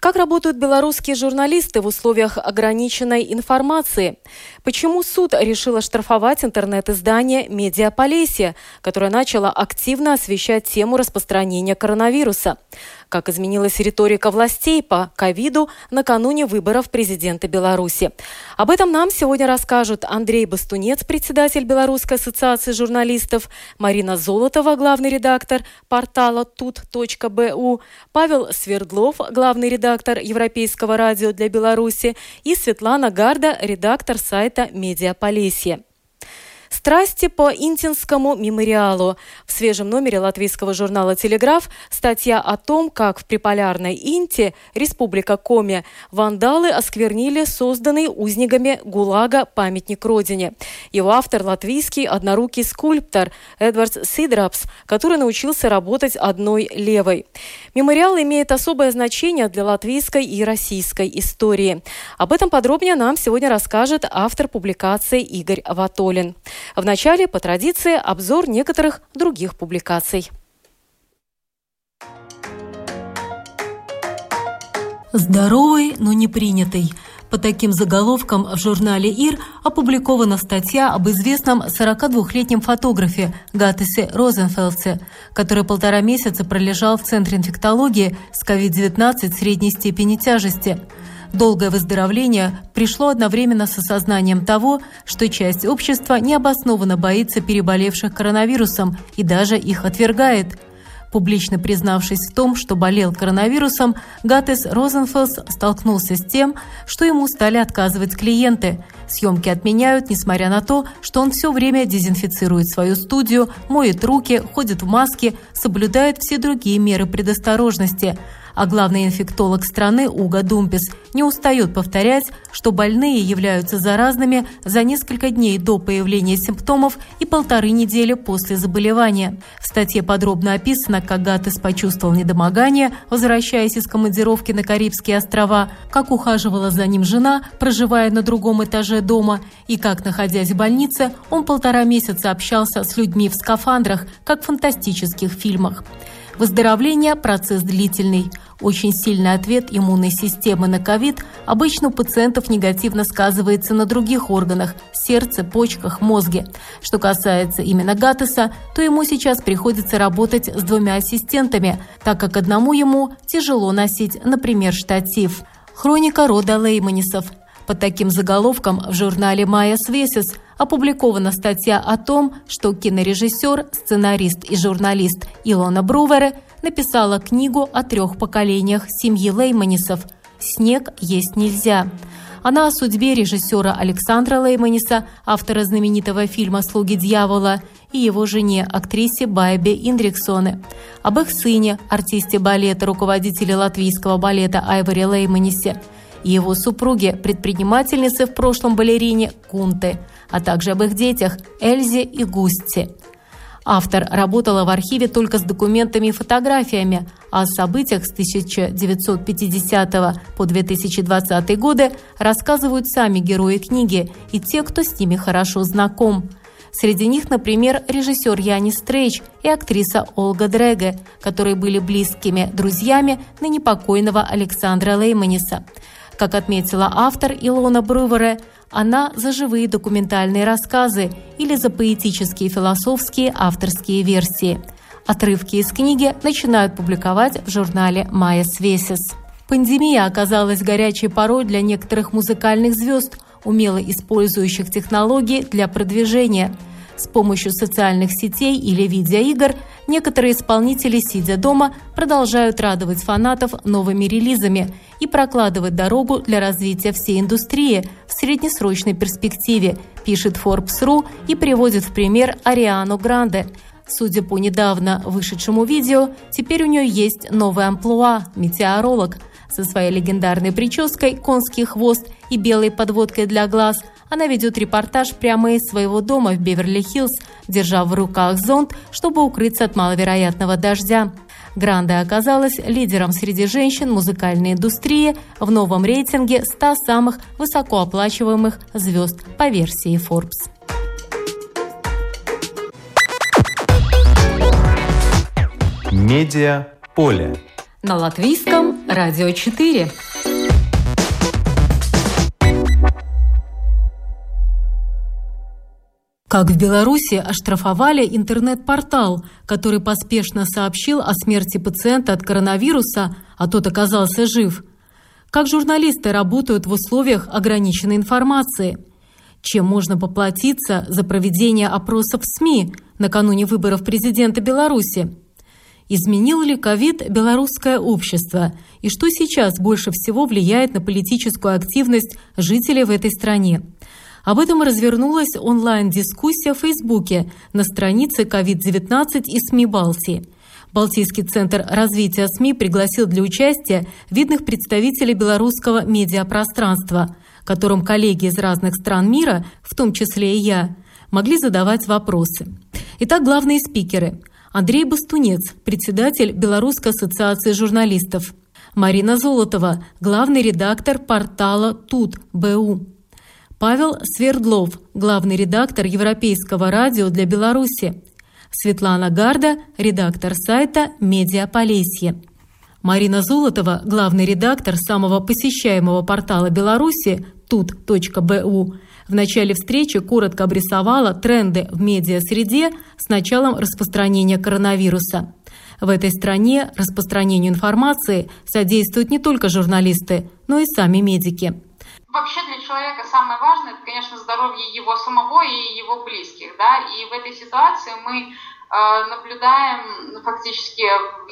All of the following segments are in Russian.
Как работают белорусские журналисты в условиях ограниченной информации? Почему суд решил оштрафовать интернет-издание «Медиаполесия», которое начало активно освещать тему распространения коронавируса? Как изменилась риторика властей по ковиду накануне выборов президента Беларуси. Об этом нам сегодня расскажут Андрей Бастунец, председатель Белорусской ассоциации журналистов, Марина Золотова, главный редактор портала тут.бу, Павел Свердлов, главный редактор Европейского радио для Беларуси и Светлана Гарда, редактор сайта «Медиаполесье». Страсти по Интинскому мемориалу. В свежем номере латвийского журнала «Телеграф» статья о том, как в приполярной Инте, республика Коми, вандалы осквернили созданный узниками ГУЛАГа памятник Родине. Его автор – латвийский однорукий скульптор Эдвардс Сидрапс, который научился работать одной левой. Мемориал имеет особое значение для латвийской и российской истории. Об этом подробнее нам сегодня расскажет автор публикации Игорь Ватолин. Вначале, по традиции, обзор некоторых других публикаций. Здоровый, но не принятый. По таким заголовкам в журнале «Ир» опубликована статья об известном 42-летнем фотографе Гатесе Розенфелдсе, который полтора месяца пролежал в Центре инфектологии с COVID-19 средней степени тяжести – Долгое выздоровление пришло одновременно с осознанием того, что часть общества необоснованно боится переболевших коронавирусом и даже их отвергает. Публично признавшись в том, что болел коронавирусом, Гатес Розенфелс столкнулся с тем, что ему стали отказывать клиенты. Съемки отменяют, несмотря на то, что он все время дезинфицирует свою студию, моет руки, ходит в маске, соблюдает все другие меры предосторожности – а главный инфектолог страны Уга Думпис не устает повторять, что больные являются заразными за несколько дней до появления симптомов и полторы недели после заболевания. В статье подробно описано, как Гатес почувствовал недомогание, возвращаясь из командировки на Карибские острова, как ухаживала за ним жена, проживая на другом этаже дома, и как, находясь в больнице, он полтора месяца общался с людьми в скафандрах, как в фантастических фильмах. Выздоровление – процесс длительный. Очень сильный ответ иммунной системы на ковид обычно у пациентов негативно сказывается на других органах – сердце, почках, мозге. Что касается именно Гатеса, то ему сейчас приходится работать с двумя ассистентами, так как одному ему тяжело носить, например, штатив. Хроника рода Лейманисов. Под таким заголовком в журнале «Майя Свесис» опубликована статья о том, что кинорежиссер, сценарист и журналист Илона Брувере написала книгу о трех поколениях семьи Лейманисов «Снег есть нельзя». Она о судьбе режиссера Александра Лейманиса, автора знаменитого фильма «Слуги дьявола», и его жене, актрисе Байбе Индриксоне. Об их сыне, артисте балета, руководителе латвийского балета Айвори Лейманисе – и его супруге, предпринимательнице в прошлом балерине Кунте, а также об их детях Эльзе и Густе. Автор работала в архиве только с документами и фотографиями, а о событиях с 1950 по 2020 годы рассказывают сами герои книги и те, кто с ними хорошо знаком. Среди них, например, режиссер Янис Стрейч и актриса Ольга Дреге, которые были близкими друзьями ныне покойного Александра Лейманиса – как отметила автор Илона Брювере, она за живые документальные рассказы или за поэтические философские авторские версии. Отрывки из книги начинают публиковать в журнале «Майя Свесис». Пандемия оказалась горячей порой для некоторых музыкальных звезд, умело использующих технологии для продвижения – с помощью социальных сетей или видеоигр некоторые исполнители, сидя дома, продолжают радовать фанатов новыми релизами и прокладывать дорогу для развития всей индустрии в среднесрочной перспективе, пишет Forbes.ru и приводит в пример Ариану Гранде. Судя по недавно вышедшему видео, теперь у нее есть новый амплуа – метеоролог. Со своей легендарной прической, конский хвост и белой подводкой для глаз – Она ведет репортаж прямо из своего дома в Беверли-Хиллз, держа в руках зонт, чтобы укрыться от маловероятного дождя. Гранде оказалась лидером среди женщин музыкальной индустрии в новом рейтинге 100 самых высокооплачиваемых звезд по версии Forbes. Медиа поле. На латвийском радио 4. Как в Беларуси оштрафовали интернет-портал, который поспешно сообщил о смерти пациента от коронавируса, а тот оказался жив. Как журналисты работают в условиях ограниченной информации. Чем можно поплатиться за проведение опросов в СМИ накануне выборов президента Беларуси? Изменил ли ковид белорусское общество? И что сейчас больше всего влияет на политическую активность жителей в этой стране? Об этом развернулась онлайн-дискуссия в Фейсбуке на странице COVID-19 и СМИ Балтии. Балтийский центр развития СМИ пригласил для участия видных представителей белорусского медиапространства, которым коллеги из разных стран мира, в том числе и я, могли задавать вопросы. Итак, главные спикеры. Андрей Бастунец, председатель Белорусской ассоциации журналистов. Марина Золотова, главный редактор портала Тут БУ. Павел Свердлов, главный редактор Европейского радио для Беларуси. Светлана Гарда, редактор сайта «Медиа Полесье». Марина Золотова, главный редактор самого посещаемого портала Беларуси тут.бу, в начале встречи коротко обрисовала тренды в медиа-среде с началом распространения коронавируса. В этой стране распространению информации содействуют не только журналисты, но и сами медики. Вообще для человека самое важное, это, конечно, здоровье его самого и его близких, да, и в этой ситуации мы э, наблюдаем ну, фактически,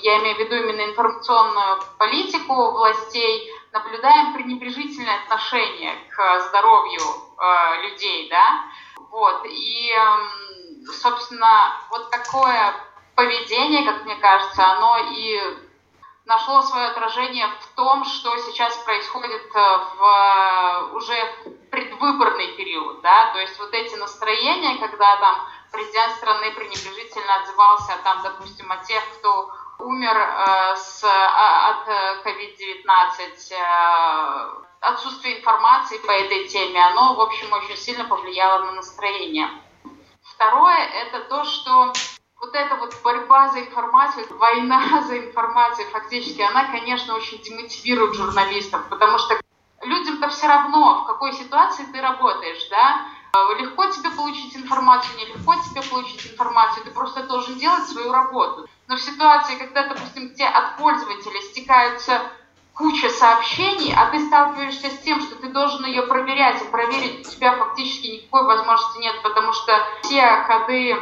я имею в виду именно информационную политику властей, наблюдаем пренебрежительное отношение к здоровью э, людей, да, вот, и, э, собственно, вот такое поведение, как мне кажется, оно и нашло свое отражение в том, что сейчас происходит э, в э, уже предвыборный период, да, то есть вот эти настроения, когда там президент страны пренебрежительно отзывался там, допустим, о тех, кто умер э, с, от COVID-19, э, отсутствие информации по этой теме, оно, в общем, очень сильно повлияло на настроение. Второе – это то, что вот эта вот борьба за информацию, война за информацию фактически, она, конечно, очень демотивирует журналистов, потому что людям-то все равно, в какой ситуации ты работаешь, да, легко тебе получить информацию, нелегко тебе получить информацию, ты просто должен делать свою работу. Но в ситуации, когда, допустим, тебе от пользователя стекаются куча сообщений, а ты сталкиваешься с тем, что ты должен ее проверять, и проверить у тебя фактически никакой возможности нет, потому что все ходы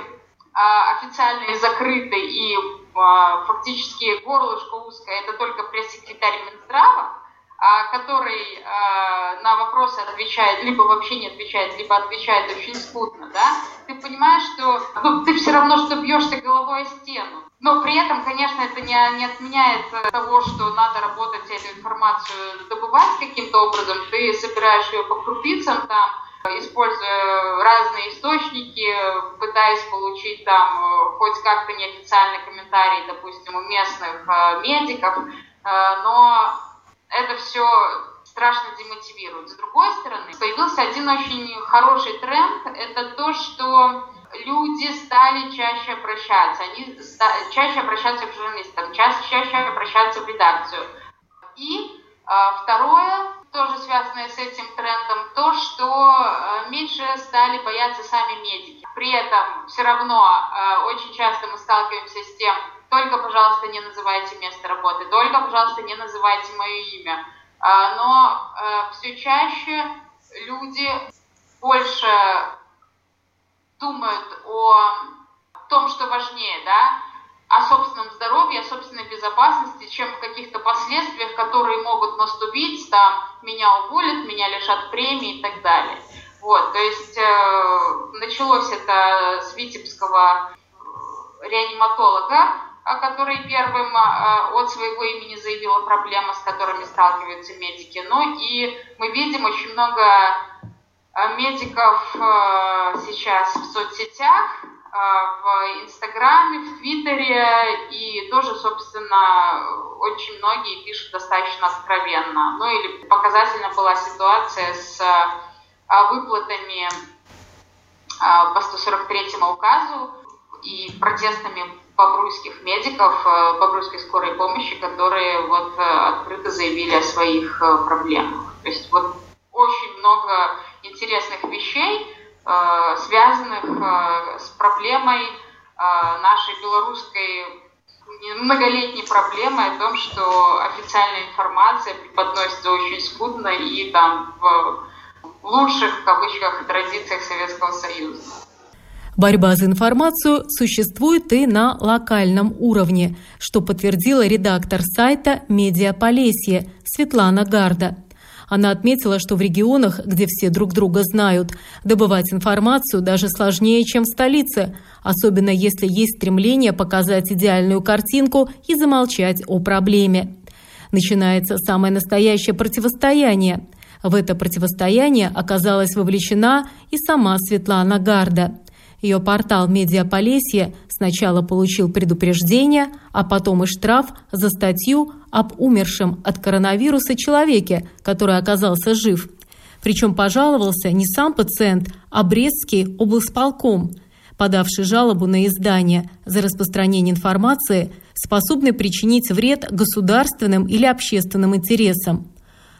а, официальные закрыты и а, фактически горлышко узкое, это только пресс-секретарь Минздрава, а, который на вопросы отвечает, либо вообще не отвечает, либо отвечает очень скудно, да, ты понимаешь, что ну, ты все равно, что бьешься головой о стену. Но при этом, конечно, это не, не отменяет того, что надо работать, эту информацию добывать каким-то образом. Ты собираешь ее по крупицам там, используя разные источники, пытаясь получить там э, хоть как-то неофициальный комментарий, допустим, у местных э, медиков, э, но это все страшно демотивирует. С другой стороны, появился один очень хороший тренд, это то, что люди стали чаще обращаться, они чаще обращаться к журналистам, чаще, чаще обращаться в редакцию. И второе, тоже связанное с этим трендом, то, что э, меньше стали бояться сами медики. При этом все равно э, очень часто мы сталкиваемся с тем, только, пожалуйста, не называйте место работы, только, пожалуйста, не называйте мое имя. Э, но все чаще люди больше думают о том, что важнее, да, о собственном здоровье, о собственной безопасности, чем в каких-то последствиях, которые могут наступить, там, меня уволят, меня лишат премии и так далее. Вот, то есть э, началось это с витебского э, реаниматолога, который первым э, от своего имени заявил о проблемах, с которыми сталкиваются медики. Ну и мы видим очень много медиков сейчас в соцсетях, в Инстаграме, в Твиттере, и тоже, собственно, очень многие пишут достаточно откровенно. Ну или показательно была ситуация с выплатами по 143 указу и протестами бобруйских медиков, бобруйской скорой помощи, которые вот открыто заявили о своих проблемах. То есть вот очень много интересных вещей, связанных э, с проблемой э, нашей белорусской многолетней проблемой о том, что официальная информация преподносится очень скудно и там в лучших, в кавычках, традициях Советского Союза. Борьба за информацию существует и на локальном уровне, что подтвердила редактор сайта «Медиаполесье» Светлана Гарда. Она отметила, что в регионах, где все друг друга знают, добывать информацию даже сложнее, чем в столице, особенно если есть стремление показать идеальную картинку и замолчать о проблеме. Начинается самое настоящее противостояние. В это противостояние оказалась вовлечена и сама Светлана Гарда. Ее портал «Медиаполесье» сначала получил предупреждение, а потом и штраф за статью об умершем от коронавируса человеке, который оказался жив. Причем пожаловался не сам пациент, а Брестский облсполком, подавший жалобу на издание за распространение информации, способной причинить вред государственным или общественным интересам.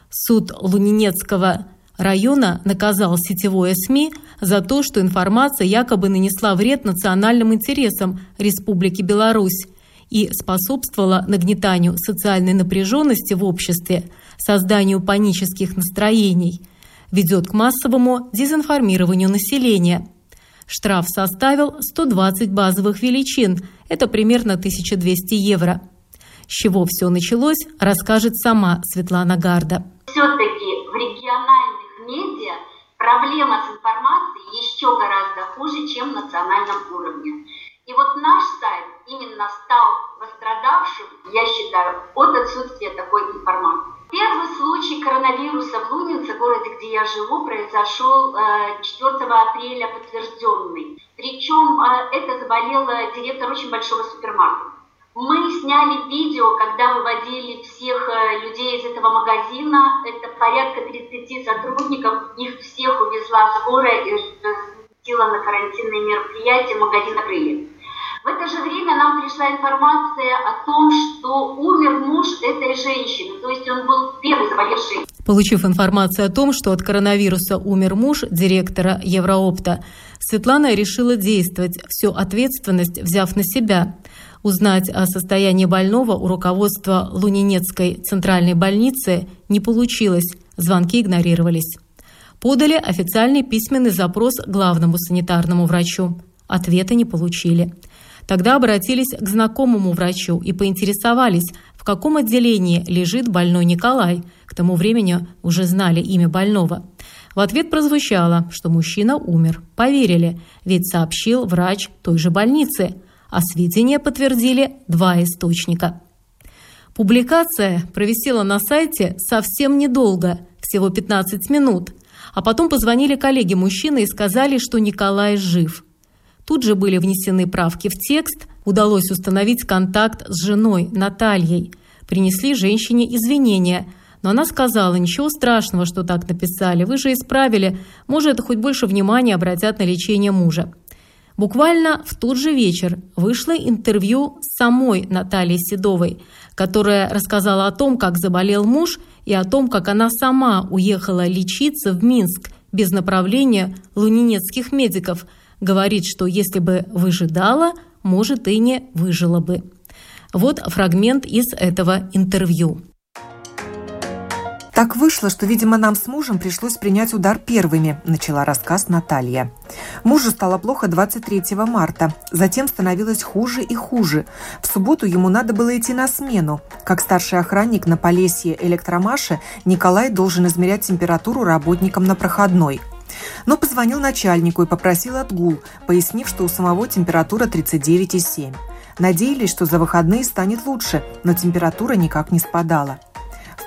Суд Лунинецкого района наказал сетевое СМИ за то, что информация якобы нанесла вред национальным интересам Республики Беларусь и способствовала нагнетанию социальной напряженности в обществе, созданию панических настроений, ведет к массовому дезинформированию населения. Штраф составил 120 базовых величин, это примерно 1200 евро. С чего все началось, расскажет сама Светлана Гарда. Все-таки проблема с информацией еще гораздо хуже, чем на национальном уровне. И вот наш сайт именно стал пострадавшим, я считаю, от отсутствия такой информации. Первый случай коронавируса в Лунинце, городе, где я живу, произошел 4 э, апреля подтвержденный. Причем э, это заболела директор очень большого супермаркета. Мы сняли видео, когда выводили всех э, людей из этого магазина. Порядка 30 сотрудников. Их всех увезла скорая и разместила на карантинные мероприятия. Магазин открыли. В это же время нам пришла информация о том, что умер муж этой женщины. То есть он был первый заболевший. Получив информацию о том, что от коронавируса умер муж директора Евроопта, Светлана решила действовать, всю ответственность взяв на себя. Узнать о состоянии больного у руководства Лунинецкой центральной больницы не получилось, звонки игнорировались. Подали официальный письменный запрос главному санитарному врачу. Ответа не получили. Тогда обратились к знакомому врачу и поинтересовались, в каком отделении лежит больной Николай. К тому времени уже знали имя больного. В ответ прозвучало, что мужчина умер. Поверили, ведь сообщил врач той же больницы – а сведения подтвердили два источника. Публикация провисела на сайте совсем недолго, всего 15 минут, а потом позвонили коллеги мужчины и сказали, что Николай жив. Тут же были внесены правки в текст, удалось установить контакт с женой Натальей. Принесли женщине извинения, но она сказала, ничего страшного, что так написали, вы же исправили, может, хоть больше внимания обратят на лечение мужа. Буквально в тот же вечер вышло интервью с самой Натальей Седовой, которая рассказала о том, как заболел муж и о том, как она сама уехала лечиться в Минск без направления лунинецких медиков. Говорит, что если бы выжидала, может и не выжила бы. Вот фрагмент из этого интервью. «Так вышло, что, видимо, нам с мужем пришлось принять удар первыми», – начала рассказ Наталья. Мужу стало плохо 23 марта, затем становилось хуже и хуже. В субботу ему надо было идти на смену. Как старший охранник на Полесье электромаше, Николай должен измерять температуру работникам на проходной. Но позвонил начальнику и попросил отгул, пояснив, что у самого температура 39,7. Надеялись, что за выходные станет лучше, но температура никак не спадала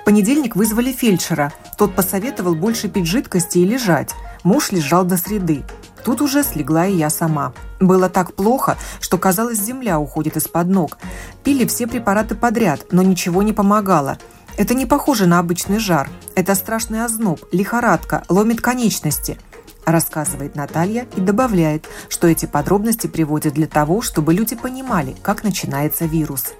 понедельник вызвали фельдшера. Тот посоветовал больше пить жидкости и лежать. Муж лежал до среды. Тут уже слегла и я сама. Было так плохо, что казалось, земля уходит из-под ног. Пили все препараты подряд, но ничего не помогало. Это не похоже на обычный жар. Это страшный озноб, лихорадка, ломит конечности – рассказывает Наталья и добавляет, что эти подробности приводят для того, чтобы люди понимали, как начинается вирус.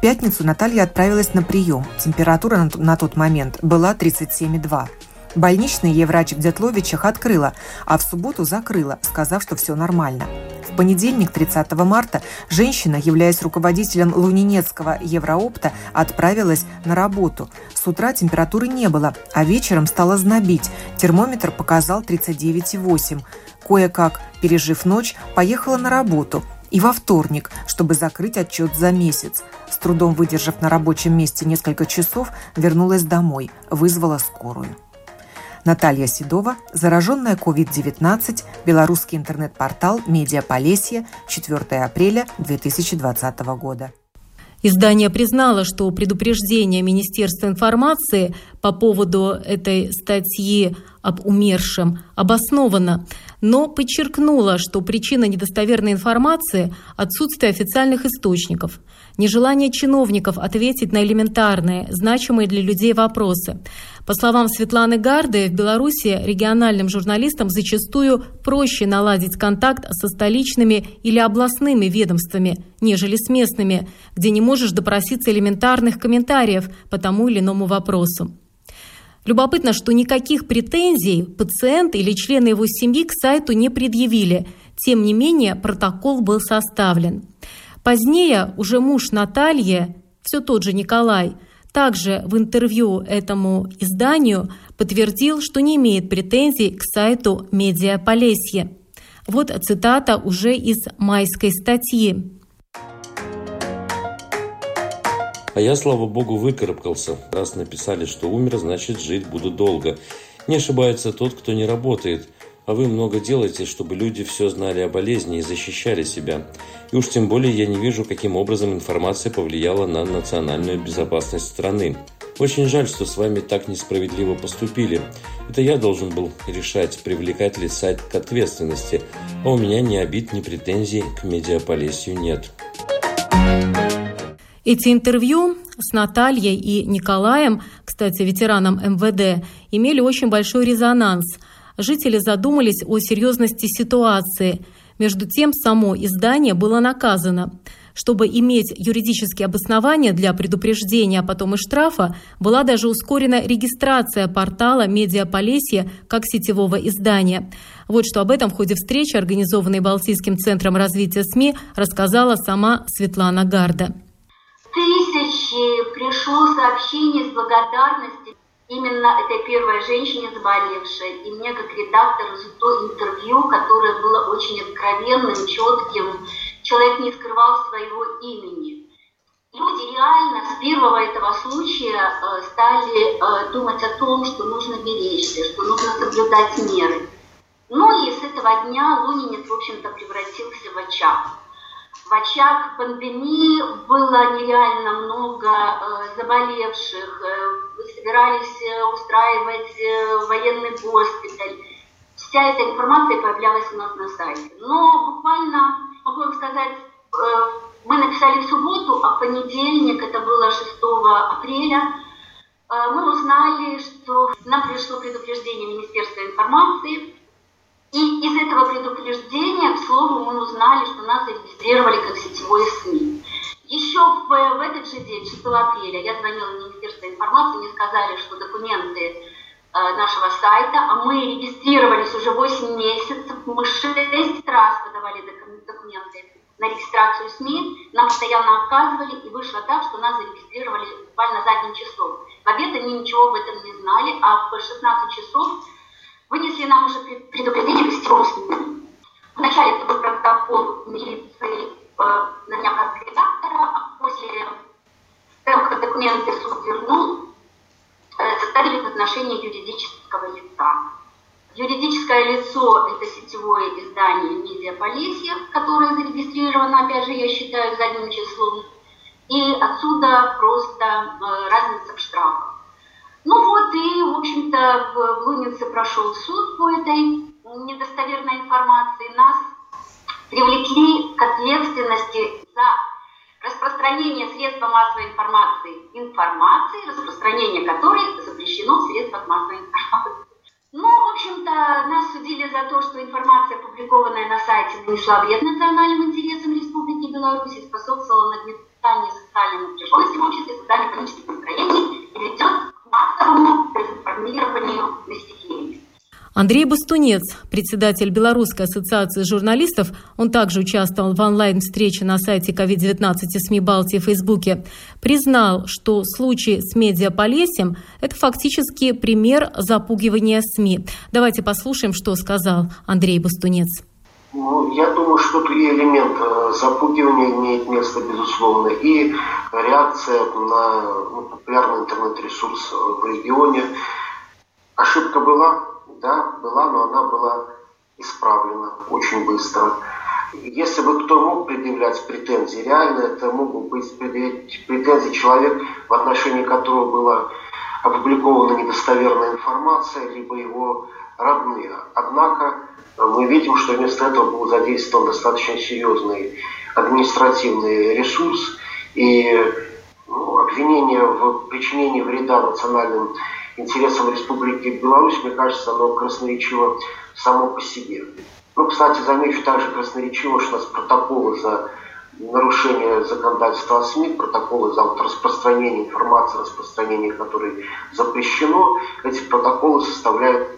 В пятницу Наталья отправилась на прием. Температура на тот момент была 37,2. Больничный ей врач в Детловичах открыла, а в субботу закрыла, сказав, что все нормально. В понедельник, 30 марта, женщина, являясь руководителем Лунинецкого Евроопта, отправилась на работу. С утра температуры не было, а вечером стало знобить. Термометр показал 39,8. Кое-как, пережив ночь, поехала на работу. И во вторник, чтобы закрыть отчет за месяц. С трудом выдержав на рабочем месте несколько часов, вернулась домой, вызвала скорую. Наталья Седова, зараженная COVID-19, белорусский интернет-портал «Медиа Полесье», 4 апреля 2020 года. Издание признало, что предупреждение Министерства информации по поводу этой статьи об умершем обосновано, но подчеркнуло, что причина недостоверной информации – отсутствие официальных источников, нежелание чиновников ответить на элементарные, значимые для людей вопросы. По словам Светланы Гарды, в Беларуси региональным журналистам зачастую проще наладить контакт со столичными или областными ведомствами, нежели с местными, где не можешь допроситься элементарных комментариев по тому или иному вопросу. Любопытно, что никаких претензий пациент или члены его семьи к сайту не предъявили. Тем не менее, протокол был составлен. Позднее уже муж Натальи, все тот же Николай, также в интервью этому изданию подтвердил, что не имеет претензий к сайту «Медиа Полесье». Вот цитата уже из майской статьи. А я, слава богу, выкарабкался. Раз написали, что умер, значит жить буду долго. Не ошибается тот, кто не работает. А вы много делаете, чтобы люди все знали о болезни и защищали себя. И уж тем более я не вижу, каким образом информация повлияла на национальную безопасность страны. Очень жаль, что с вами так несправедливо поступили. Это я должен был решать, привлекать ли сайт к ответственности. А у меня ни обид, ни претензий к медиаполесью нет. Эти интервью с Натальей и Николаем, кстати, ветераном МВД, имели очень большой резонанс. Жители задумались о серьезности ситуации. Между тем, само издание было наказано. Чтобы иметь юридические обоснования для предупреждения, а потом и штрафа, была даже ускорена регистрация портала «Медиаполесье» как сетевого издания. Вот что об этом в ходе встречи, организованной Балтийским центром развития СМИ, рассказала сама Светлана Гарда тысячи пришло сообщений с благодарностью именно этой первой женщине заболевшей. И мне как редактору за то интервью, которое было очень откровенным, четким, человек не скрывал своего имени. Люди реально с первого этого случая э, стали э, думать о том, что нужно беречься, что нужно соблюдать меры. Ну и с этого дня Лунинец, в общем-то, превратился в очаг в очаг пандемии было нереально много э, заболевших, э, собирались э, устраивать военный госпиталь. Вся эта информация появлялась у нас на сайте. Но буквально, могу вам сказать, мы написали в субботу, а в понедельник, это было 6 апреля, мы узнали, что нам пришло предупреждение Министерства информации и из этого предупреждения, к слову, мы узнали, что нас зарегистрировали как сетевое СМИ. Еще в, в этот же день, 6 апреля, я звонила в Министерство информации, мне сказали, что документы э, нашего сайта, а мы регистрировались уже 8 месяцев, мы 6 раз подавали документы на регистрацию СМИ, нам постоянно отказывали, и вышло так, что нас зарегистрировали буквально задним числом. В обед они ничего об этом не знали, а в 16 часов вынесли нам уже предупредительный гостевому СМИ. Вначале это был протокол милиции э, на как редактора, а после того, как документы суд вернул, составили в отношении юридического лица. Юридическое лицо – это сетевое издание «Медиа Полесье», которое зарегистрировано, опять же, я считаю, задним числом. И отсюда просто э, разница в штрафах. Ну вот и, в общем-то, в Лунице прошел суд по этой недостоверной информации. Нас привлекли к ответственности за распространение средств массовой информации информации, распространение которой запрещено в средствах массовой информации. Ну, в общем-то, нас судили за то, что информация, опубликованная на сайте, нанесла вред национальным интересам Республики Беларусь и способствовала нагнетанию социальной напряженности в обществе, социально-экономических настроений и ведет к массовому дезинформированию населения. Андрей Бастунец, председатель Белорусской ассоциации журналистов, он также участвовал в онлайн-встрече на сайте COVID-19 и СМИ Балтии в Фейсбуке, признал, что случай с медиаполесем – это фактически пример запугивания СМИ. Давайте послушаем, что сказал Андрей Бастунец. Ну, я думаю, что тут и элемент э, запугивания имеет место, безусловно, и реакция на ну, популярный интернет-ресурс в регионе. Ошибка была, да, была, но она была исправлена очень быстро. Если бы кто мог предъявлять претензии, реально это мог бы быть претензии человек, в отношении которого была опубликована недостоверная информация, либо его родные. Однако мы видим, что вместо этого был задействован достаточно серьезный административный ресурс и ну, обвинение в причинении вреда национальным интересам Республики Беларусь, мне кажется, оно красноречиво само по себе. Ну, кстати, замечу также красноречиво, что у нас протоколы за нарушение законодательства о СМИ, протоколы за распространение информации, распространение которой запрещено. Эти протоколы составляют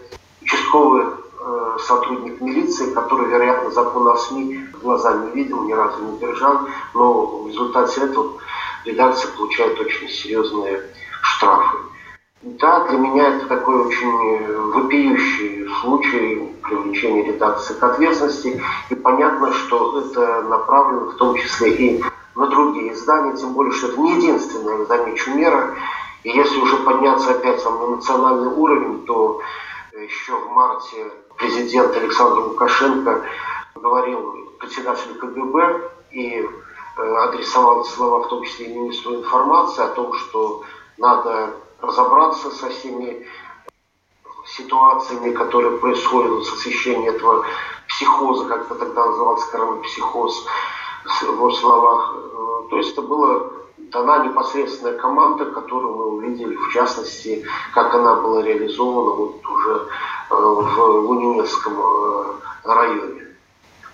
участковый э, сотрудник милиции, который, вероятно, закон о СМИ глазами не видел, ни разу не держал, но в результате этого редакция получает очень серьезные штрафы. Да, для меня это такой очень э, вопиющий случай привлечения редакции к ответственности. И понятно, что это направлено в том числе и на другие издания, тем более, что это не единственная, замечу, мера. И если уже подняться опять на национальный уровень, то еще в марте президент Александр Лукашенко говорил председателю КГБ и э, адресовал слова, в том числе и министру информации, о том, что надо разобраться со всеми ситуациями, которые происходят с освещением этого психоза, как это тогда назывался коронапсихоз, в его словах. Э, то есть это была дана непосредственная команда, которую мы увидели, в частности, как она была реализована вот уже э, в Лунинецком э, районе.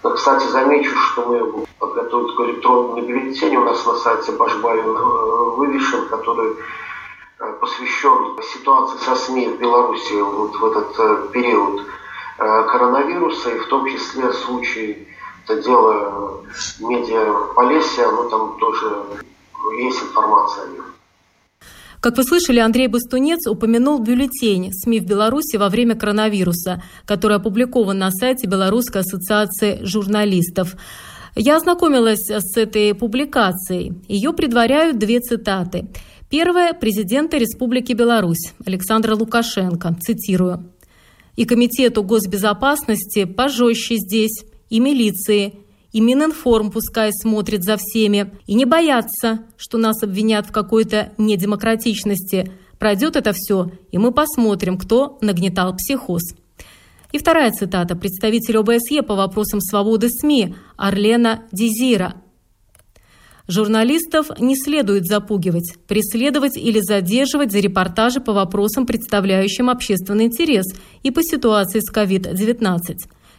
Но, кстати, замечу, что мы подготовили такой электронный бюллетень у нас на сайте Башбаевин вывешен, который посвящен ситуации со СМИ в Беларуси вот в этот э, период э, коронавируса, и в том числе случай, это дело медиа Полесья, ну там тоже есть информация о нем. Как вы слышали, Андрей Бастунец упомянул бюллетень СМИ в Беларуси во время коронавируса, который опубликован на сайте Белорусской ассоциации журналистов. Я ознакомилась с этой публикацией. Ее предваряют две цитаты. Первое – президента Республики Беларусь Александра Лукашенко, цитирую. «И Комитету госбезопасности пожестче здесь, и милиции, и Мининформ пускай смотрит за всеми, и не боятся, что нас обвинят в какой-то недемократичности. Пройдет это все, и мы посмотрим, кто нагнетал психоз». И вторая цитата представителя ОБСЕ по вопросам свободы СМИ Орлена Дизира – Журналистов не следует запугивать, преследовать или задерживать за репортажи по вопросам, представляющим общественный интерес и по ситуации с COVID-19.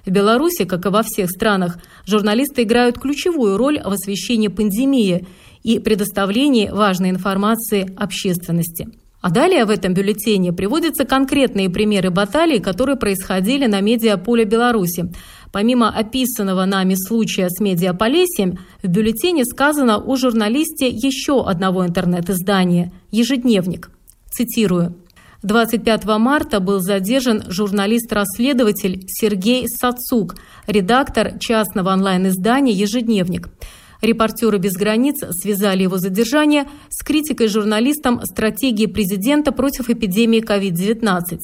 В Беларуси, как и во всех странах, журналисты играют ключевую роль в освещении пандемии и предоставлении важной информации общественности. А далее в этом бюллетене приводятся конкретные примеры баталий, которые происходили на медиаполе Беларуси. Помимо описанного нами случая с медиаполесием, в бюллетене сказано о журналисте еще одного интернет-издания «Ежедневник». Цитирую. 25 марта был задержан журналист-расследователь Сергей Сацук, редактор частного онлайн-издания «Ежедневник». Репортеры без границ связали его задержание с критикой журналистом стратегии президента против эпидемии COVID-19.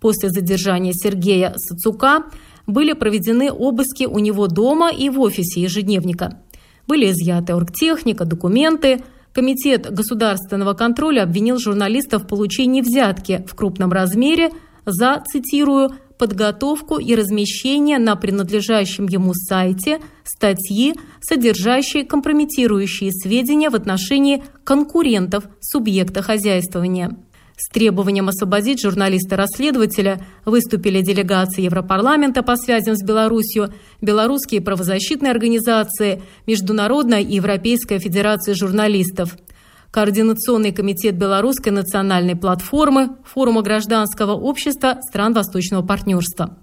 После задержания Сергея Сацука были проведены обыски у него дома и в офисе ежедневника. Были изъяты оргтехника, документы. Комитет государственного контроля обвинил журналистов в получении взятки в крупном размере за, цитирую, подготовку и размещение на принадлежащем ему сайте статьи, содержащие компрометирующие сведения в отношении конкурентов субъекта хозяйствования. С требованием освободить журналиста-расследователя выступили делегации Европарламента по связям с Беларусью, белорусские правозащитные организации, Международная и Европейская федерация журналистов. Координационный комитет Белорусской национальной платформы Форума гражданского общества стран Восточного партнерства.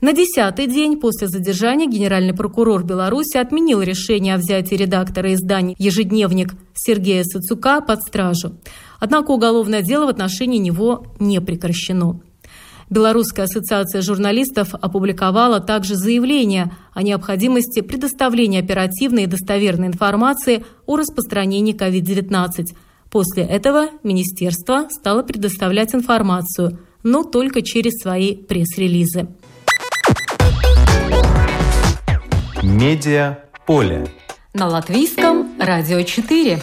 На десятый день после задержания генеральный прокурор Беларуси отменил решение о взятии редактора издания «Ежедневник» Сергея Сацука под стражу. Однако уголовное дело в отношении него не прекращено. Белорусская ассоциация журналистов опубликовала также заявление о необходимости предоставления оперативной и достоверной информации о распространении COVID-19. После этого министерство стало предоставлять информацию, но только через свои пресс-релизы. Медиа поле. На латвийском радио 4.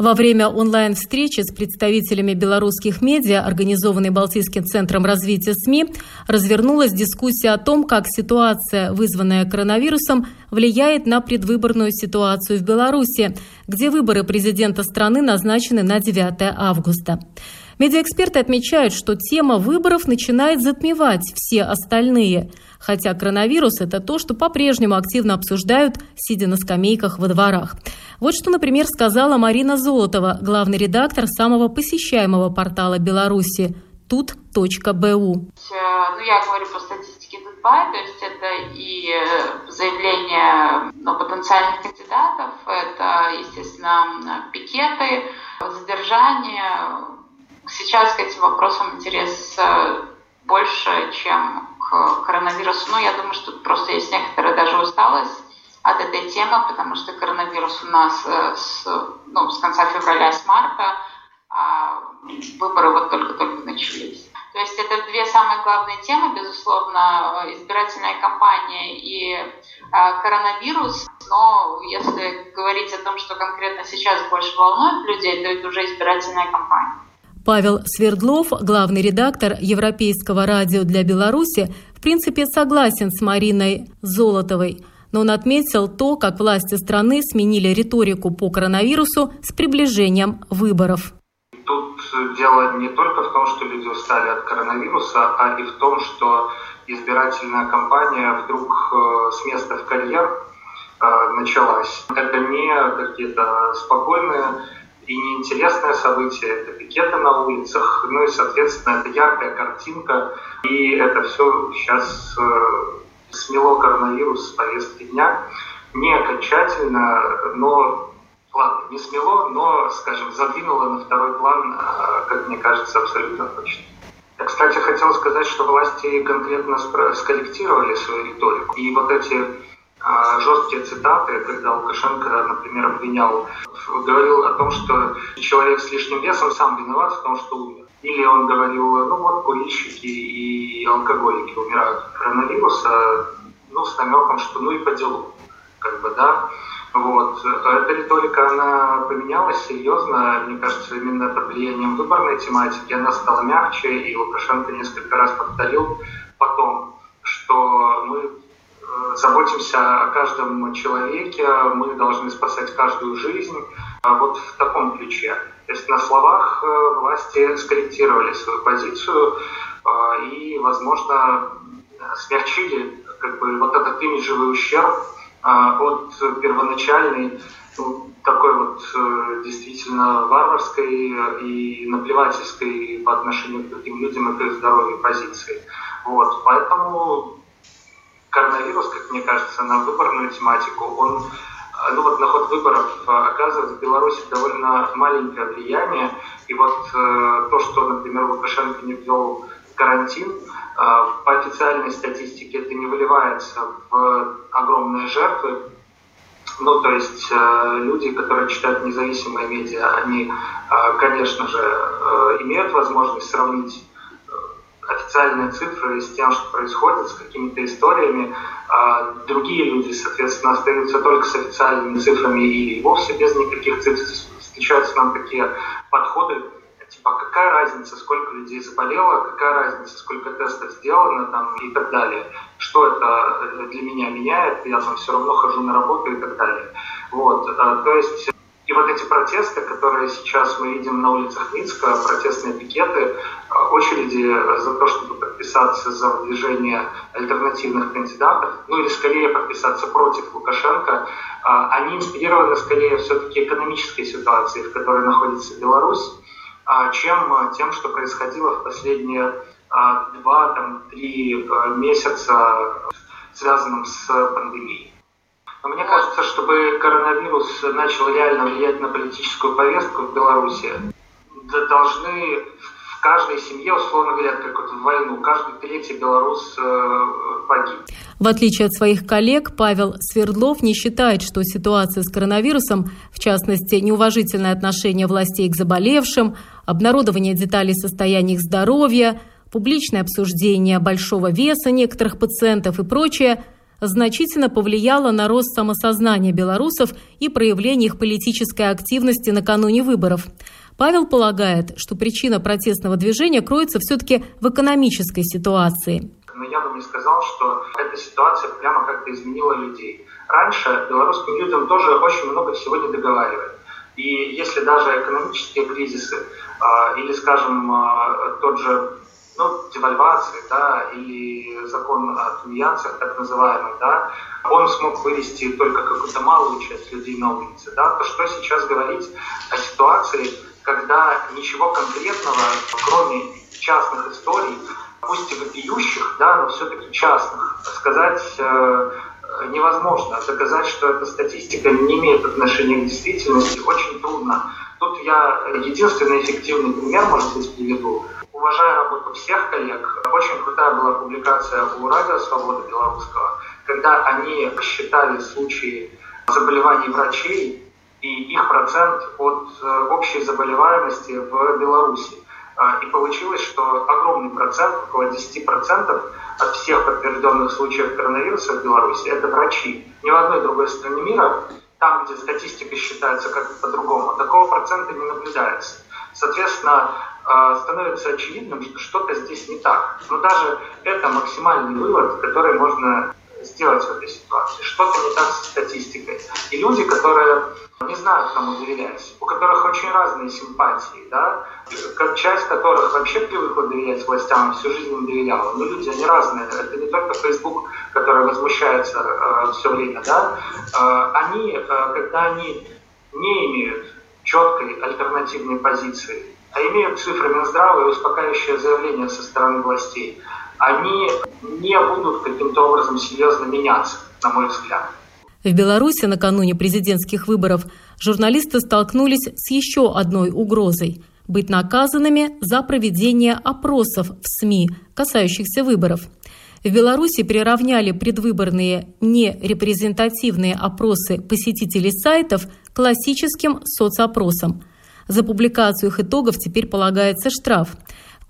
Во время онлайн-встречи с представителями белорусских медиа, организованной Балтийским центром развития СМИ, развернулась дискуссия о том, как ситуация, вызванная коронавирусом, влияет на предвыборную ситуацию в Беларуси, где выборы президента страны назначены на 9 августа. Медиаэксперты отмечают, что тема выборов начинает затмевать все остальные, хотя коронавирус – это то, что по-прежнему активно обсуждают, сидя на скамейках во дворах. Вот что, например, сказала Марина Золотова, главный редактор самого посещаемого портала Беларуси TUT.BY. Ну, я говорю по статистике TUT.BY, то есть это и э, заявления ну, потенциальных кандидатов, это, естественно, пикеты, задержания, Сейчас к этим вопросам интерес э, больше, чем к коронавирусу. Ну, я думаю, что просто есть некоторая даже усталость от этой темы, потому что коронавирус у нас э, с, ну, с конца февраля, с марта, а выборы вот только-только начались. То есть это две самые главные темы, безусловно, избирательная кампания и э, коронавирус. Но если говорить о том, что конкретно сейчас больше волнует людей, то это уже избирательная кампания. Павел Свердлов, главный редактор Европейского радио для Беларуси, в принципе согласен с Мариной Золотовой, но он отметил то, как власти страны сменили риторику по коронавирусу с приближением выборов. Тут дело не только в том, что люди устали от коронавируса, а и в том, что избирательная кампания вдруг э, с места в карьер э, началась. Это не какие-то спокойные и неинтересное событие, это пикеты на улицах, ну и, соответственно, это яркая картинка, и это все сейчас э, смело коронавирус с повестки дня. Не окончательно, но, ладно, не смело, но, скажем, задвинуло на второй план, э, как мне кажется, абсолютно точно. Кстати, хотел сказать, что власти конкретно скорректировали свою риторику. И вот эти жесткие цитаты, когда Лукашенко, например, обвинял, говорил о том, что человек с лишним весом сам виноват в том, что умер. Или он говорил, ну вот курильщики и алкоголики умирают от коронавируса, ну с намеком, что ну и по делу, как бы, да. Вот. Эта риторика, она поменялась серьезно, мне кажется, именно под влиянием выборной тематики, она стала мягче, и Лукашенко несколько раз повторил потом, что мы заботимся о каждом человеке, мы должны спасать каждую жизнь. А вот в таком ключе. То есть на словах э, власти скорректировали свою позицию э, и, возможно, смягчили как бы, вот этот имиджевый ущерб от первоначальной ну, такой вот действительно варварской и наплевательской по отношению к другим людям и к их здоровью позиции. Вот. Поэтому коронавирус, как мне кажется, на выборную тематику, он э, ну вот на ход выборов э, оказывает в Беларуси довольно маленькое влияние. И вот э, то, что, например, Лукашенко не ввел карантин, э, по официальной статистике это не выливается в огромные жертвы. Ну, то есть э, люди, которые читают независимые медиа, они, э, конечно же, э, имеют возможность сравнить официальные цифры с тем, что происходит, с какими-то историями. А другие люди, соответственно, остаются только с официальными цифрами или вовсе без никаких цифр. Встречаются нам такие подходы, типа, какая разница, сколько людей заболело, какая разница, сколько тестов сделано там, и так далее. Что это для меня меняет, я там все равно хожу на работу и так далее. Вот, то есть и вот эти протесты, которые сейчас мы видим на улицах Минска, протестные пикеты, э, очереди за то, чтобы подписаться за выдвижение альтернативных кандидатов, ну или скорее подписаться против Лукашенко, э, они инспирированы скорее все-таки экономической ситуацией, в которой находится Беларусь, э, чем тем, что происходило в последние два-три месяца, связанным с пандемией. Мне кажется, чтобы коронавирус начал реально влиять на политическую повестку в Беларуси, должны в каждой семье, условно говоря, как в войну, каждый третий белорус э, погиб. В отличие от своих коллег, Павел Свердлов не считает, что ситуация с коронавирусом, в частности, неуважительное отношение властей к заболевшим, обнародование деталей состояния их здоровья, публичное обсуждение большого веса некоторых пациентов и прочее – значительно повлияло на рост самосознания белорусов и проявление их политической активности накануне выборов. Павел полагает, что причина протестного движения кроется все-таки в экономической ситуации. Но я бы не сказал, что эта ситуация прямо как-то изменила людей. Раньше белорусским людям тоже очень много всего не договаривали. И если даже экономические кризисы а, или, скажем, а, тот же ну, девальвации, да, или закон о тунеядцах, так называемый, да, он смог вывести только какую-то малую часть людей на улице, да, то что сейчас говорить о ситуации, когда ничего конкретного, кроме частных историй, пусть и вопиющих, да, но все-таки частных, сказать э, невозможно. Доказать, что эта статистика не имеет отношения к действительности, очень трудно. Тут я единственный эффективный пример, может быть, приведу уважаю работу всех коллег. Очень крутая была публикация у Радио Свобода Белорусского, когда они посчитали случаи заболеваний врачей и их процент от э, общей заболеваемости в Беларуси. А, и получилось, что огромный процент, около 10% от всех подтвержденных случаев коронавируса в Беларуси – это врачи. Ни в одной другой стране мира, там, где статистика считается как-то по-другому, такого процента не наблюдается. Соответственно, становится очевидным, что что-то здесь не так. Но даже это максимальный вывод, который можно сделать в этой ситуации. Что-то не так с статистикой. И люди, которые не знают, кому доверять, у которых очень разные симпатии, да, часть которых вообще привыкла доверять властям, всю жизнь им доверяла. Но люди, они разные. Это не только Facebook, который возмущается э, все время, да. Э, они, э, когда они не имеют четкой альтернативной позиции, а имеют цифры Минздрава и успокаивающее заявление со стороны властей, они не будут каким-то образом серьезно меняться, на мой взгляд. В Беларуси накануне президентских выборов журналисты столкнулись с еще одной угрозой – быть наказанными за проведение опросов в СМИ, касающихся выборов. В Беларуси приравняли предвыборные нерепрезентативные опросы посетителей сайтов к классическим соцопросам – за публикацию их итогов теперь полагается штраф.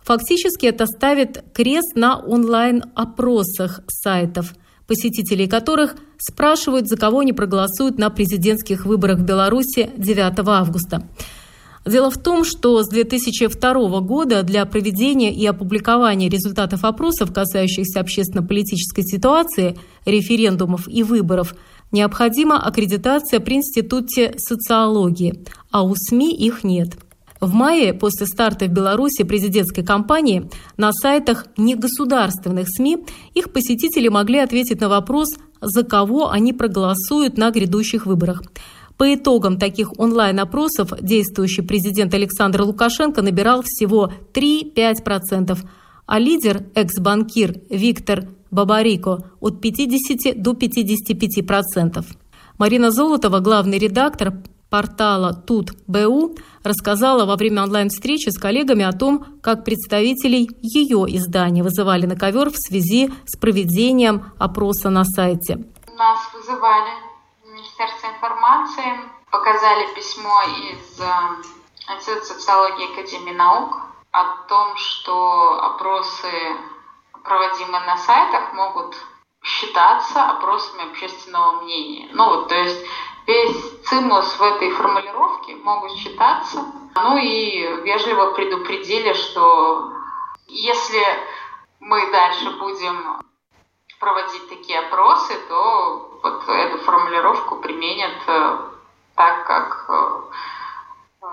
Фактически это ставит крест на онлайн-опросах сайтов, посетителей которых спрашивают, за кого они проголосуют на президентских выборах в Беларуси 9 августа. Дело в том, что с 2002 года для проведения и опубликования результатов опросов, касающихся общественно-политической ситуации, референдумов и выборов, Необходима аккредитация при Институте социологии, а у СМИ их нет. В мае, после старта в Беларуси президентской кампании, на сайтах негосударственных СМИ их посетители могли ответить на вопрос, за кого они проголосуют на грядущих выборах. По итогам таких онлайн-опросов действующий президент Александр Лукашенко набирал всего 3-5%, а лидер, экс-банкир Виктор Бабарико от 50 до 55%. процентов. Марина Золотова, главный редактор портала Тут.БУ, рассказала во время онлайн-встречи с коллегами о том, как представителей ее издания вызывали на ковер в связи с проведением опроса на сайте. Нас вызывали в Министерство информации, показали письмо из э, Института социологии Академии наук о том, что опросы проводимые на сайтах, могут считаться опросами общественного мнения. Ну вот, то есть весь цимус в этой формулировке могут считаться. Ну и вежливо предупредили, что если мы дальше будем проводить такие опросы, то вот эту формулировку применят э, так, как э, э,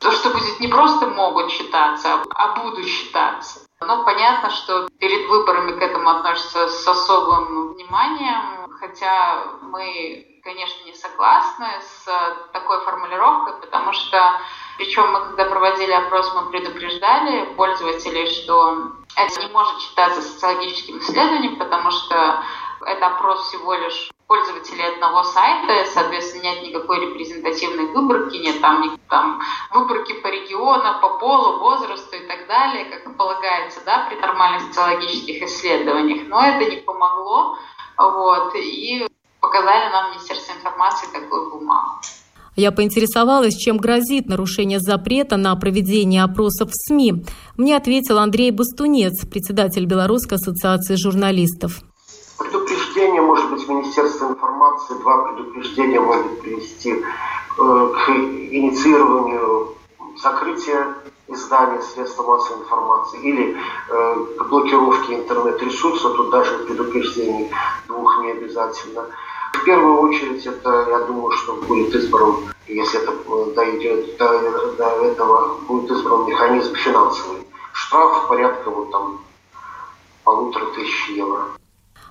то, что будет не просто могут считаться, а будут считаться. Но понятно, что перед выборами к этому относятся с особым вниманием, хотя мы, конечно, не согласны с такой формулировкой, потому что, причем мы, когда проводили опрос, мы предупреждали пользователей, что это не может считаться социологическим исследованием, потому что это опрос всего лишь пользователей одного сайта, соответственно, нет никакой репрезентативной выборки, нет там, там выборки по региону, по полу, возрасту и так далее, как полагается да, при нормальных социологических исследованиях. Но это не помогло, вот, и показали нам Министерство информации такую бумагу. Я поинтересовалась, чем грозит нарушение запрета на проведение опросов в СМИ. Мне ответил Андрей Бастунец, председатель Белорусской ассоциации журналистов. Предупреждение, может быть, Министерство информации, два предупреждения могут привести э, к инициированию закрытия издания средства массовой информации или э, к блокировке интернет-ресурса, тут даже предупреждений двух не обязательно. В первую очередь, это, я думаю, что будет избран, если это э, дойдет до, до этого, будет избран механизм финансовый. Штраф порядка вот там полутора тысяч евро.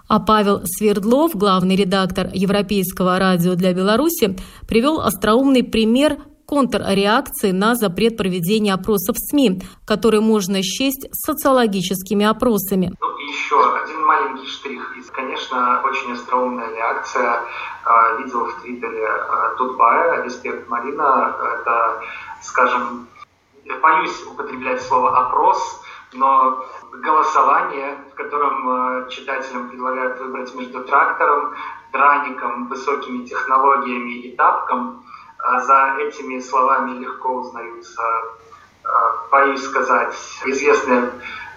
А Павел Свердлов, главный редактор Европейского радио для Беларуси, привел остроумный пример контрреакции на запрет проведения опросов СМИ, который можно счесть социологическими опросами. Ну, еще один маленький штрих. И, конечно, очень остроумная реакция. А, видел в Твиттере а, Тутбая, респект Марина. Это, скажем, боюсь употреблять слово «опрос», но голосование, в котором э, читателям предлагают выбрать между трактором, драником, высокими технологиями и тапком, за этими словами легко узнаются, э, боюсь сказать, известные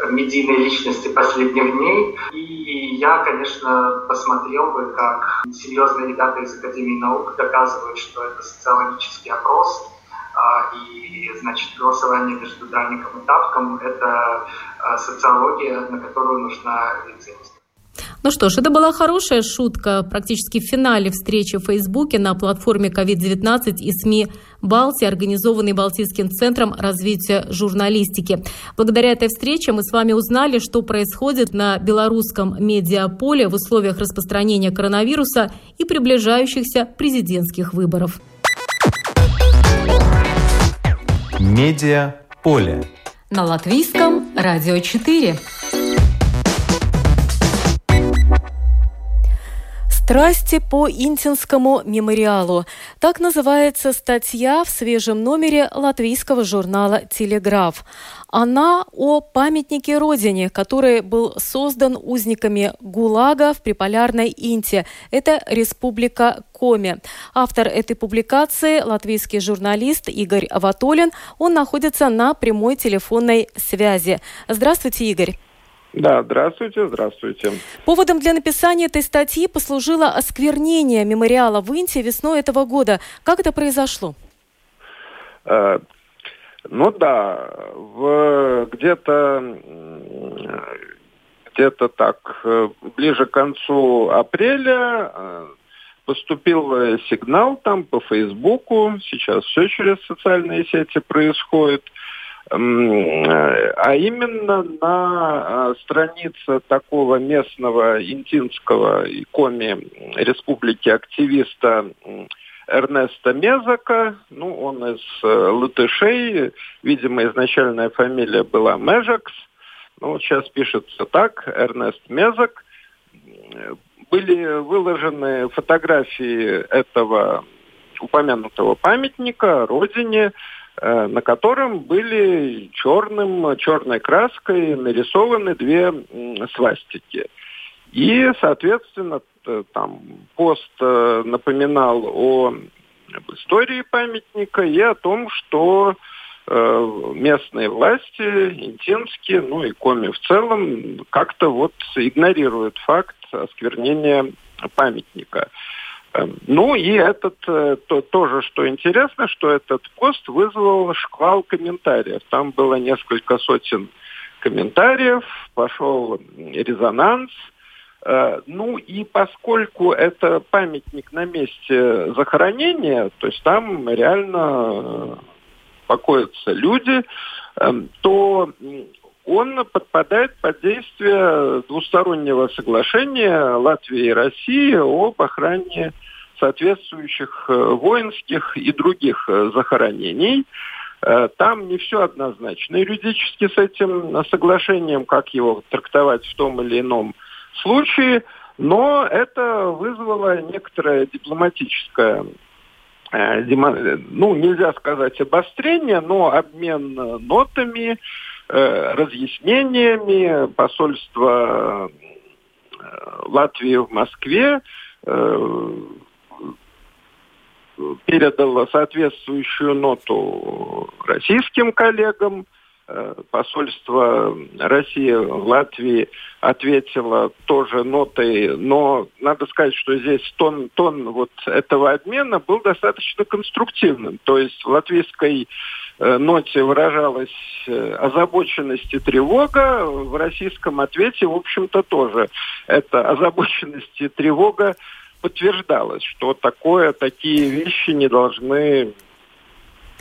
медийные личности последних дней. И я, конечно, посмотрел бы, как серьезные ребята из Академии наук доказывают, что это социологический опрос, а, и, значит, голосование между дальником и тапком – это а, социология, на которую нужна лицензия. Ну что ж, это была хорошая шутка практически в финале встречи в Фейсбуке на платформе COVID-19 и СМИ Балтии, организованной Балтийским центром развития журналистики. Благодаря этой встрече мы с вами узнали, что происходит на белорусском медиаполе в условиях распространения коронавируса и приближающихся президентских выборов. Медиа поле. На латвийском радио 4. Страсти по Интинскому мемориалу. Так называется статья в свежем номере латвийского журнала «Телеграф». Она о памятнике Родине, который был создан узниками ГУЛАГа в приполярной Инте. Это Республика Коми. Автор этой публикации – латвийский журналист Игорь Аватолин. Он находится на прямой телефонной связи. Здравствуйте, Игорь. Да, здравствуйте, здравствуйте. Поводом для написания этой статьи послужило осквернение мемориала в Инте весной этого года. Как это произошло? Э, ну да, в где-то где-то так э, ближе к концу апреля э, поступил сигнал там по Фейсбуку. Сейчас все через социальные сети происходит – а именно на а, странице такого местного интинского коми республики активиста Эрнеста Мезака, ну, он из э, латышей, видимо, изначальная фамилия была Межакс, ну, сейчас пишется так, Эрнест Мезак, были выложены фотографии этого упомянутого памятника родине, Э, на котором были черным, черной краской нарисованы две свастики. И, соответственно, там пост э, напоминал о об истории памятника и о том, что э, местные власти, интимские, ну и коми в целом, как-то вот игнорируют факт осквернения памятника. Эм, ну и этот, э, то, тоже, что интересно, что этот пост вызвал шквал комментариев. Там было несколько сотен комментариев, пошел резонанс. Э, ну и поскольку это памятник на месте захоронения, то есть там реально покоятся люди, эм, то он подпадает под действие двустороннего соглашения Латвии и России об охране соответствующих э, воинских и других э, захоронений. Э, там не все однозначно. Юридически с этим соглашением, как его трактовать в том или ином случае, но это вызвало некоторое дипломатическое ну, нельзя сказать обострение, но обмен нотами, разъяснениями посольство э, Латвии в Москве э, передало соответствующую ноту российским коллегам. Посольство России в Латвии ответило тоже нотой, но надо сказать, что здесь тон, тон вот этого обмена был достаточно конструктивным. То есть в латвийской Э, ноте выражалась э, озабоченность и тревога, в российском ответе, в общем-то, тоже эта озабоченность и тревога подтверждалась, что такое, такие вещи не должны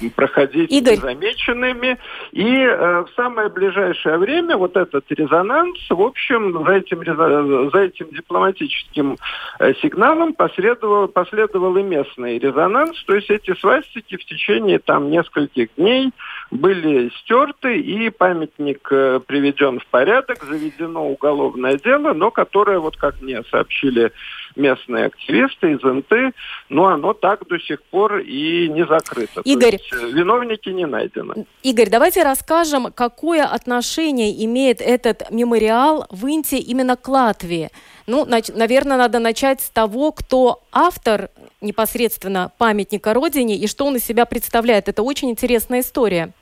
проходить Игорь. незамеченными. И э, в самое ближайшее время вот этот резонанс, в общем, за этим, за этим дипломатическим э, сигналом последовал, последовал и местный резонанс. То есть эти свастики в течение там нескольких дней были стерты, и памятник э, приведен в порядок, заведено уголовное дело, но которое, вот как мне сообщили местные активисты из НТ, но оно так до сих пор и не закрыто. Игорь, есть, э, виновники не найдены. Игорь, давайте расскажем, какое отношение имеет этот мемориал в Инте именно к Латвии. Ну, наверное, надо начать с того, кто автор непосредственно памятника Родине и что он из себя представляет. Это очень интересная история.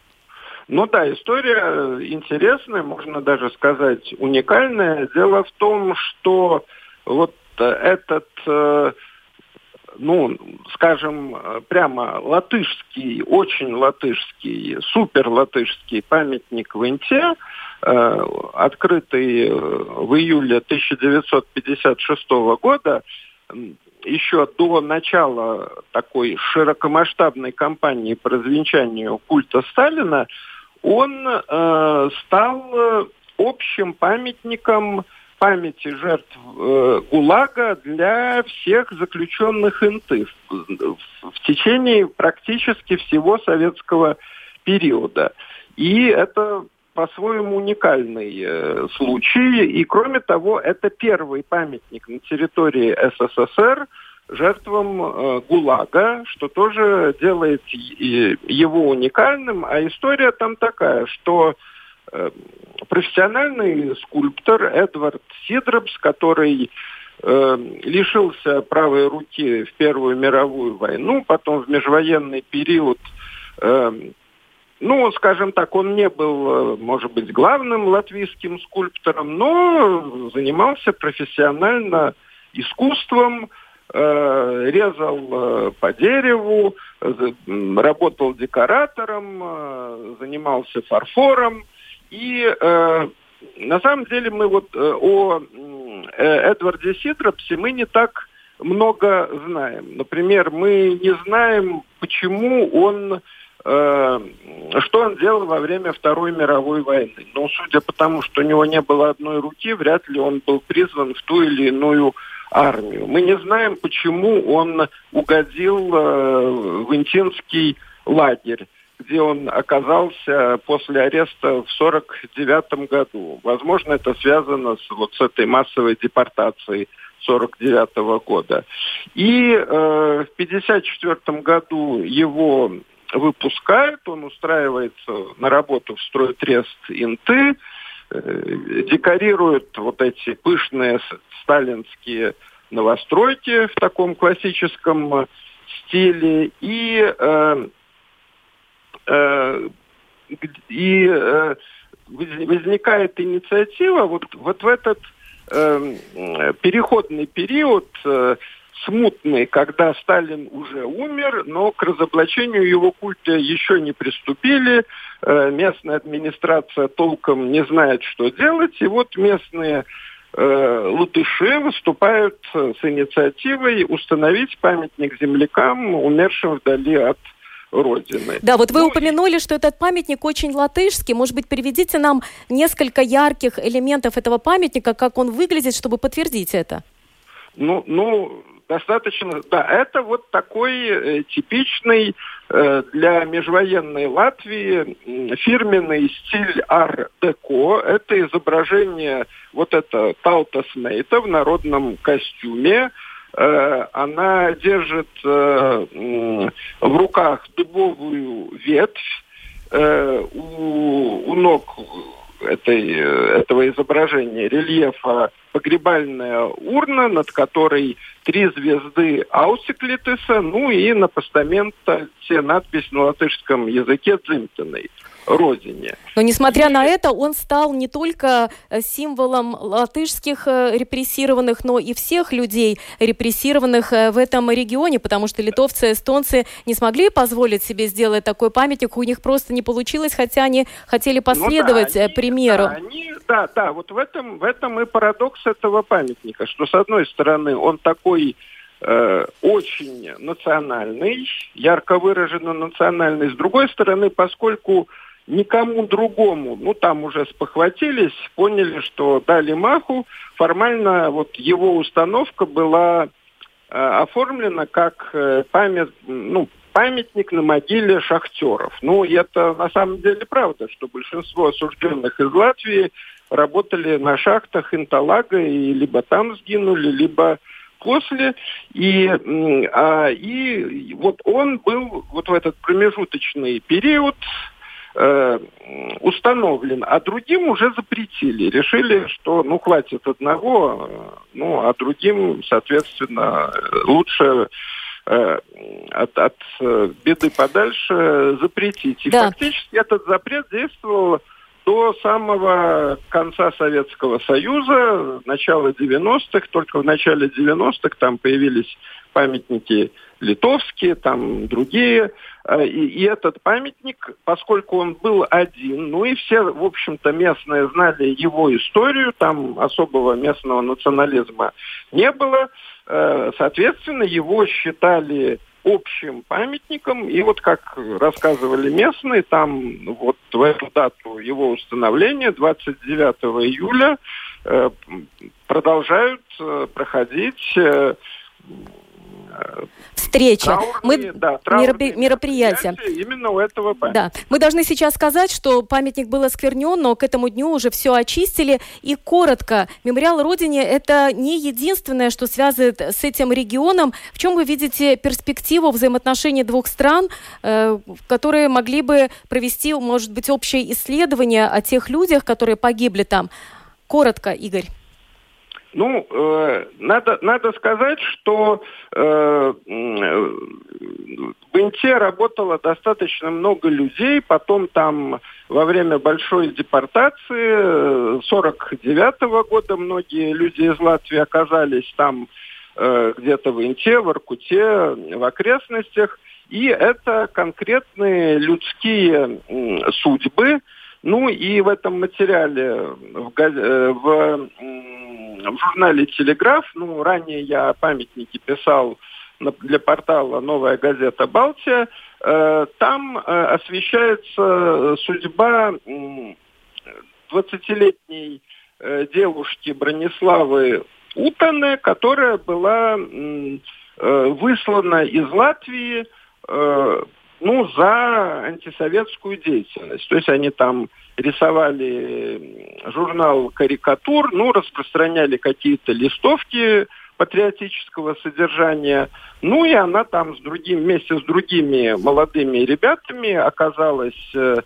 Ну да, история э, интересная, можно даже сказать уникальная. Дело в том, что вот этот, э, ну, скажем, прямо латышский, очень латышский, супер латышский памятник в Инте, э, открытый в июле 1956 года, еще до начала такой широкомасштабной кампании по развенчанию культа Сталина, он э, стал общим памятником памяти жертв э, ГУЛАГа для всех заключенных ИНТы в, в течение практически всего советского периода. И это по-своему уникальный э, случай. И кроме того, это первый памятник на территории СССР жертвам э, ГУЛАГа, что тоже делает его уникальным. А история там такая, что профессиональный скульптор Эдвард Сидропс, который э, лишился правой руки в Первую мировую войну, потом в межвоенный период, э, ну, скажем так, он не был, э, может быть, главным латвийским скульптором, но занимался профессионально искусством, э, резал э, по дереву, работал декоратором, занимался фарфором – и э, на самом деле мы вот э, о э, Эдварде Сидропсе мы не так много знаем. Например, мы не знаем, почему он э, что он делал во время Второй мировой войны. Но судя по тому, что у него не было одной руки, вряд ли он был призван в ту или иную армию. Мы не знаем, почему он угодил э, в Интинский лагерь где он оказался после ареста в 1949 году. Возможно, это связано с, вот с этой массовой депортацией 1949 года. И э, в 1954 году его выпускают, он устраивается на работу в стройтрест Инты, э, декорирует вот эти пышные сталинские новостройки в таком классическом стиле и э, Э, и э, возникает инициатива вот, вот в этот э, переходный период э, смутный, когда Сталин уже умер, но к разоблачению его культа еще не приступили. Э, местная администрация толком не знает, что делать. И вот местные э, латыши выступают с инициативой установить памятник землякам, умершим вдали от Родины. Да, вот вы ну, упомянули, что этот памятник очень латышский. Может быть, приведите нам несколько ярких элементов этого памятника, как он выглядит, чтобы подтвердить это? Ну, ну, достаточно, да, это вот такой э, типичный э, для межвоенной Латвии э, фирменный стиль ар-деко. Это изображение вот это Таутас Мейта в народном костюме. Э, она держит э, в руках дубовую ветвь. Э, у, ног этой, этого изображения рельефа погребальная урна, над которой три звезды Аусиклитеса, ну и на постаменте надпись на латышском языке «Дзимтеной» родине. Но несмотря и... на это, он стал не только э, символом латышских э, репрессированных, но и всех людей, репрессированных э, в этом регионе, потому что литовцы, эстонцы не смогли позволить себе сделать такой памятник, у них просто не получилось, хотя они хотели последовать ну, да, они, примеру. Да, они, да, да, вот в этом, в этом и парадокс этого памятника, что с одной стороны он такой очень национальный, ярко выраженно национальный, с другой стороны, поскольку никому другому, ну там уже спохватились, поняли, что дали маху, формально вот его установка была э, оформлена как э, память, ну, памятник на могиле шахтеров. Ну, это на самом деле правда, что большинство осужденных из Латвии работали на шахтах Инталага и либо там сгинули, либо после. И, а, и вот он был вот в этот промежуточный период э, установлен, а другим уже запретили. Решили, что ну хватит одного, э, ну а другим, соответственно, лучше э, от, от э, беды подальше запретить. И да. фактически этот запрет действовал до самого конца Советского Союза, начала 90-х, только в начале 90-х там появились памятники литовские, там другие. А, и, и этот памятник, поскольку он был один, ну и все, в общем-то, местные знали его историю, там особого местного национализма не было, э, соответственно, его считали общим памятником. И вот как рассказывали местные, там вот в эту дату его установления, 29 июля, э, продолжают э, проходить встреча. мы да, меропри... мероприятия. Именно у этого памятника. Да. Мы должны сейчас сказать, что памятник был осквернен, но к этому дню уже все очистили. И коротко, мемориал Родине – это не единственное, что связывает с этим регионом. В чем вы видите перспективу взаимоотношений двух стран, э, которые могли бы провести, может быть, общее исследование о тех людях, которые погибли там? Коротко, Игорь. Ну, э, надо, надо сказать, что э, в Инте работало достаточно много людей, потом там во время большой депортации 49 -го года многие люди из Латвии оказались там э, где-то в Инте, в Иркуте, в окрестностях, и это конкретные людские э, судьбы, ну и в этом материале в, э, в в журнале «Телеграф», ну, ранее я памятники писал для портала «Новая газета Балтия», э, там э, освещается судьба 20-летней э, девушки Брониславы Утаны, которая была выслана из Латвии ну, за антисоветскую деятельность. То есть они там рисовали журнал карикатур, ну, распространяли какие-то листовки патриотического содержания. Ну и она там с другим, вместе с другими молодыми ребятами оказалась э,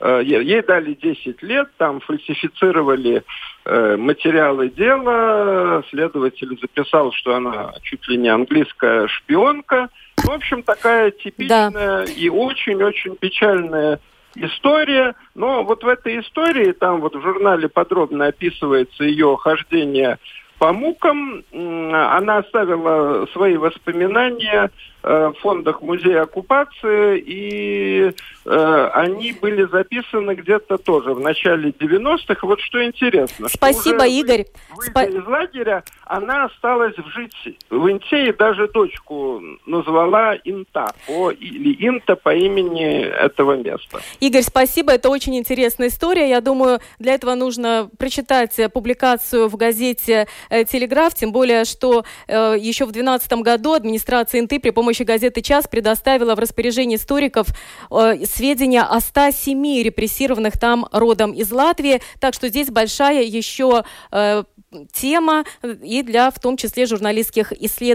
Ей дали 10 лет, там фальсифицировали э, материалы дела, следователь записал, что она чуть ли не английская шпионка. В общем, такая типичная да. и очень-очень печальная история. Но вот в этой истории, там вот в журнале подробно описывается ее хождение по мукам. Она оставила свои воспоминания Э, фондах музея оккупации, и э, они были записаны где-то тоже в начале 90-х. Вот что интересно. Спасибо, что Игорь. Выйдя Спа... из лагеря, она осталась жить в Инте и даже дочку назвала Инта по, или Инта по имени этого места. Игорь, спасибо. Это очень интересная история. Я думаю, для этого нужно прочитать публикацию в газете э, «Телеграф», тем более, что э, еще в 2012 году администрация Инты при помощи помощи газеты «Час» предоставила в распоряжение историков э, сведения о 107 репрессированных там родом из Латвии. Так что здесь большая еще э, тема и для в том числе журналистских исследований.